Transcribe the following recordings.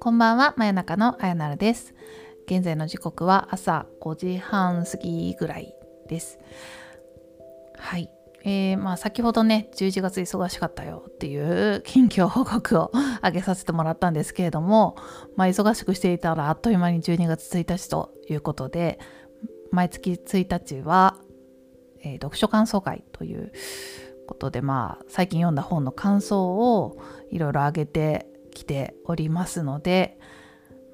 こんばんは、真夜中のあやなるです。現在の時刻は朝5時半過ぎぐらいです。はい。えー、まあ先ほどね、11月忙しかったよっていう近況報告を 上げさせてもらったんですけれども、まあ忙しくしていたらあっという間に12月1日ということで、毎月1日は、えー、読書感想会ということで、まあ最近読んだ本の感想をいろいろ上げてきておりますので、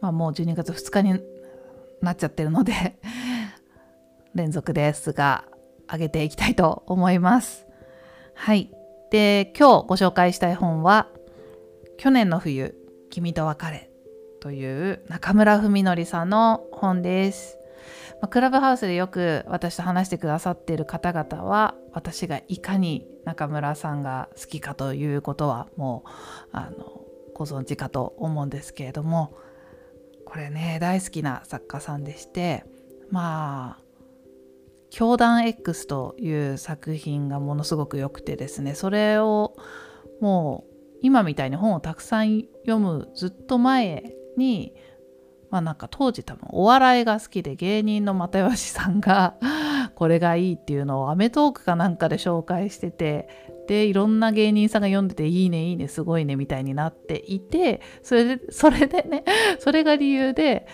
まあ、もう12月2日になっちゃってるので連続ですが上げていきたいと思います。はい。で、今日ご紹介したい本は、去年の冬、君と別れという中村文則さんの本です。まあ、クラブハウスでよく私と話してくださっている方々は、私がいかに中村さんが好きかということはもう、あの、ご存知かと思うんですけれどもこれね大好きな作家さんでしてまあ「教団 X」という作品がものすごく良くてですねそれをもう今みたいに本をたくさん読むずっと前にまあなんか当時多分お笑いが好きで芸人の又吉さんが これがいいっていうのをアメトーークかなんかで紹介しててでいろんな芸人さんが読んでていいねいいねすごいねみたいになっていてそれでそれでね それが理由で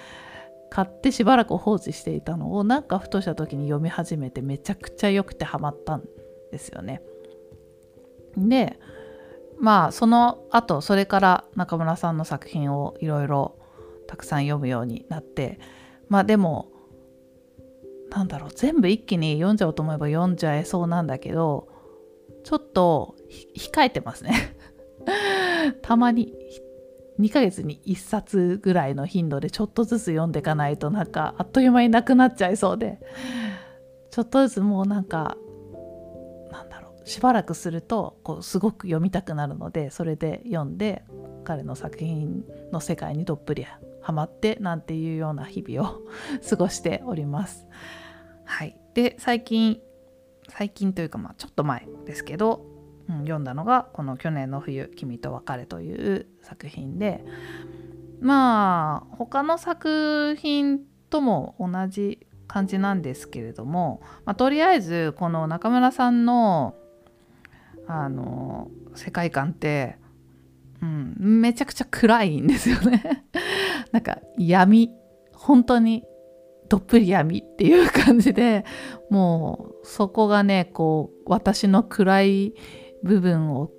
買ってしばらく放置していたのをなんかふとした時に読み始めてめちゃくちゃ良くてハマったんですよね。でまあその後それから中村さんの作品をいろいろたくさん読むようになってまあでもなんだろう全部一気に読んじゃおうと思えば読んじゃえそうなんだけどちょっと控えてますね。たまに2ヶ月に1冊ぐらいの頻度でちょっとずつ読んでいかないとなんかあっという間になくなっちゃいそうでちょっとずつもうなんかなんだろうしばらくするとこうすごく読みたくなるのでそれで読んで彼の作品の世界にどっぷりハマってなんていうような日々を 過ごしております。はい、で最近最近というかまあちょっと前ですけど、うん、読んだのがこの「去年の冬君と別れ」という作品でまあ他の作品とも同じ感じなんですけれども、まあ、とりあえずこの中村さんのあの世界観って、うん、めちゃくちゃ暗いんですよね。なんか闇。本当にどっぷり闇っていう感じでもうそこがねこう私の暗い部分を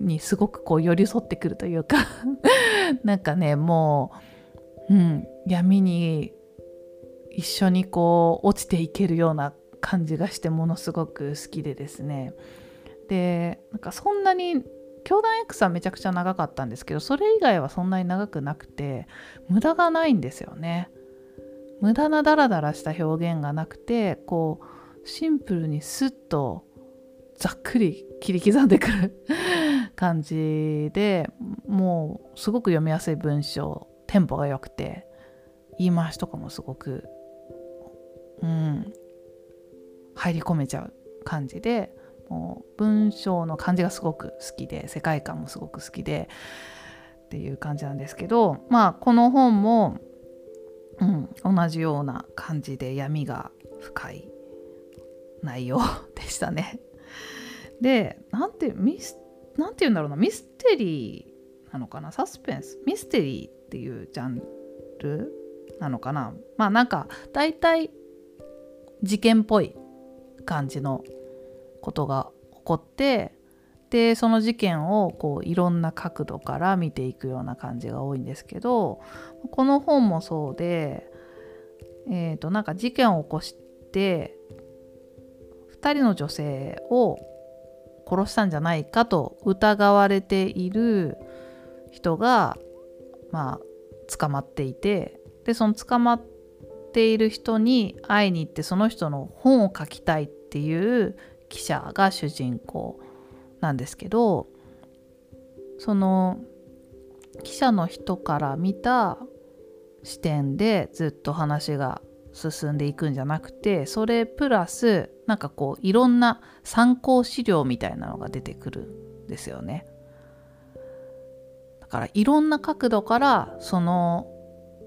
にすごくこう寄り添ってくるというか なんかねもう、うん、闇に一緒にこう落ちていけるような感じがしてものすごく好きでですね。でなんかそんなに教団 X はめちゃくちゃ長かったんですけどそれ以外はそんなに長くなくて無駄がないんですよね。無駄なダラダラした表現がなくてこうシンプルにスッとざっくり切り刻んでくる感じでもうすごく読みやすい文章テンポが良くて言い回しとかもすごくうん入り込めちゃう感じでもう文章の感じがすごく好きで世界観もすごく好きでっていう感じなんですけどまあこの本もうん、同じような感じで闇が深い内容でしたね。でなんてミスなんて言うんだろうなミステリーなのかなサスペンス？ミステリーっていうジャンルなのかな？まあなんか大体事件っぽい感じのことが起こってでその事件をこういろんな角度から見ていくような感じが多いんですけどこの本もそうで、えー、となんか事件を起こして2人の女性を殺したんじゃないかと疑われている人がまあ捕まっていてでその捕まっている人に会いに行ってその人の本を書きたいっていう記者が主人公なんですけどその記者の人から見た視点でずっと話が進んでいくんじゃなくてそれプラスなんかこういろんな参考資料みたいなのが出てくるんですよね。だからいろんな角度からその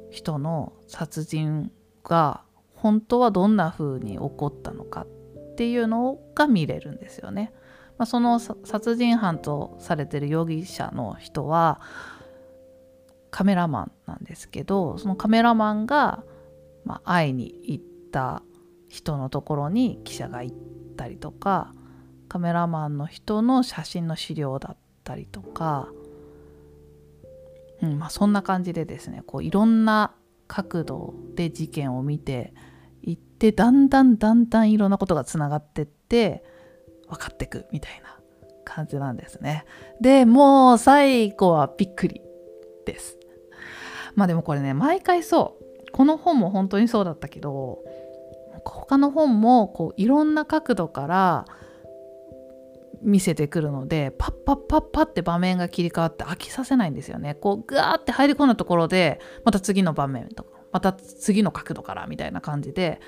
人の殺人が本当はどんな風に起こったのかっっていうのが見れるんですよね。まあ、その殺人犯とされてる容疑者の人はカメラマンなんですけどそのカメラマンが、ま、会いに行った人のところに記者が行ったりとかカメラマンの人の写真の資料だったりとか、うんまあ、そんな感じでですねこういろんな角度で事件を見ていってだんだんだんだんいろんなことがつながってって分かってくみたいな感じなんですね。でもう最後はびっくりです。まあでもこれね毎回そうこの本も本当にそうだったけど他の本もこういろんな角度から見せてくるのでパッパッパッパって場面が切り替わって飽きさせないんですよねこうガーって入り込んだところでまた次の場面とかまた次の角度からみたいな感じで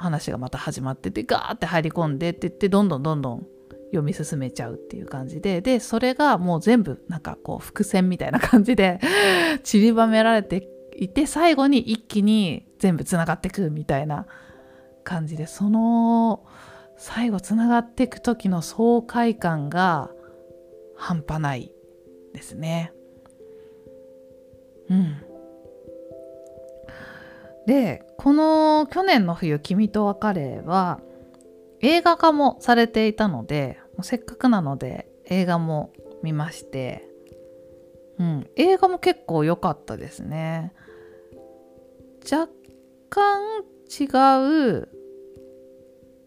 話がまた始まっててガーって入り込んでって言ってどんどんどんどん読み進めちゃうっていう感じででそれがもう全部なんかこう伏線みたいな感じで 散りばめられていて最後に一気に全部つながってくみたいな感じでその最後つながっていく時の爽快感が半端ないですね。うん。でこの去年の冬「君と別れ」は映画化もされていたのでせっかくなので映画も見まして、うん、映画も結構良かったですね。若干違う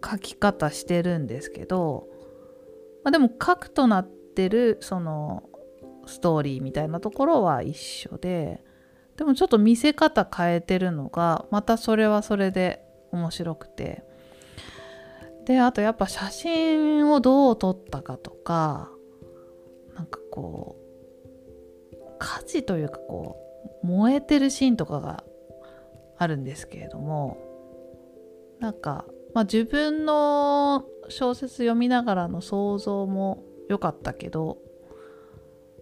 書き方してるんですけど、まあ、でも核となってるそのストーリーみたいなところは一緒ででもちょっと見せ方変えてるのがまたそれはそれで面白くて。であとやっぱ写真をどう撮ったかとかなんかこう火事というかこう燃えてるシーンとかがあるんですけれどもなんか、まあ、自分の小説読みながらの想像も良かったけど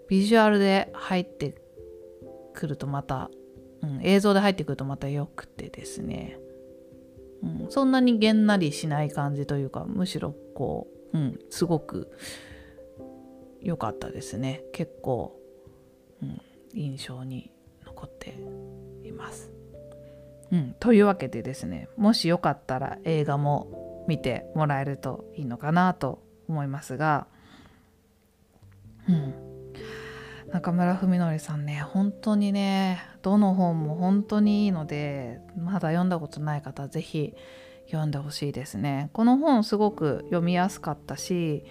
ビジュアルで入ってくるとまた、うん、映像で入ってくるとまた良くてですねうん、そんなにげんなりしない感じというかむしろこう、うん、すごく良かったですね結構、うん、印象に残っています。うん、というわけでですねもしよかったら映画も見てもらえるといいのかなと思いますが、中村文則さんね本当にねどの本も本当にいいのでまだ読んだことない方是非読んでほしいですね。この本すごく読みやすかったし、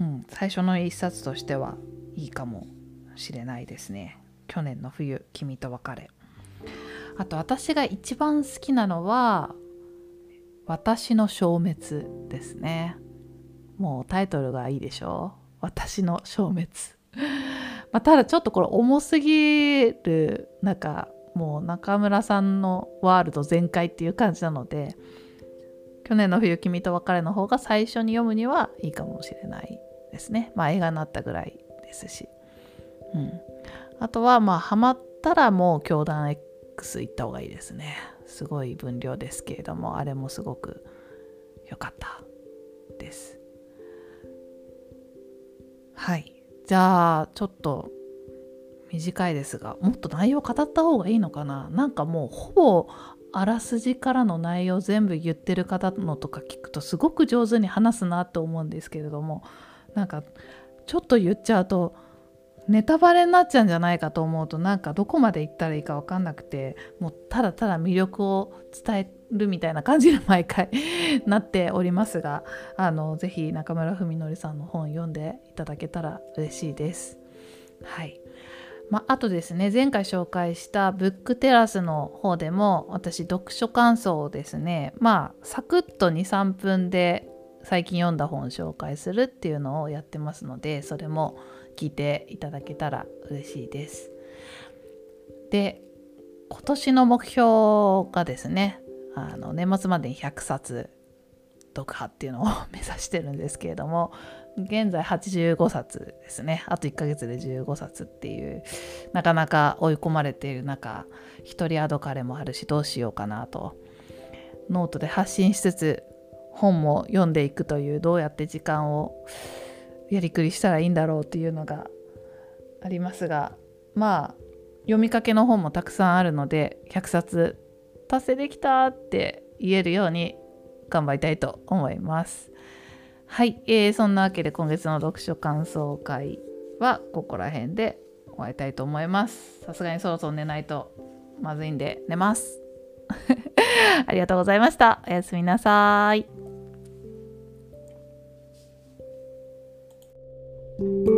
うん、最初の一冊としてはいいかもしれないですね。去年の冬「君と別れ」あと私が一番好きなのは「私の消滅」ですね。もうタイトルがいいでしょ？私の消滅。まあ、ただちょっとこれ重すぎるなんかもう中村さんのワールド全開っていう感じなので去年の冬君と別れの方が最初に読むにはいいかもしれないですね。まあ映画になったぐらいですし、うん、あとはまあハマったらもう教団 X 行った方がいいですね。すごい分量ですけれどもあれもすごく良かったです。はい。じゃあちょっと短いですがもっと内容語った方がいいのかな？なんかもうほぼあらすじからの内容全部言ってる方のとか聞くとすごく上手に話すなと思うんですけれどもなんかちょっと言っちゃうとネタバレになっちゃうんじゃないかと思うとなんかどこまで行ったらいいか分かんなくてもうただただ魅力を伝えるみたいな感じに毎回 なっておりますがあのぜひ中村文則さんの本読んでいただけたら嬉しいです。はいまあ、とですね前回紹介したブックテラスの方でも私読書感想をですねまあサクッと23分で最近読んだ本を紹介するっていうのをやってますのでそれも聞いていただけたら嬉しいです。で今年の目標がですねあの年末までに100冊読破っていうのを目指してるんですけれども現在85冊ですねあと1ヶ月で15冊っていうなかなか追い込まれている中一人アドカレもあるしどうしようかなとノートで発信しつつ本も読んでいくというどうやって時間をやりくりしたらいいんだろうっていうのがありますがまあ読みかけの本もたくさんあるので100冊達成できたって言えるように頑張りたいと思います。はい、えー、そんなわけで今月の読書感想会はここら辺で終わりたいと思います。さすがにそろそろ寝ないとまずいんで寝ます。ありがとうございました。おやすみなさい。Thank you.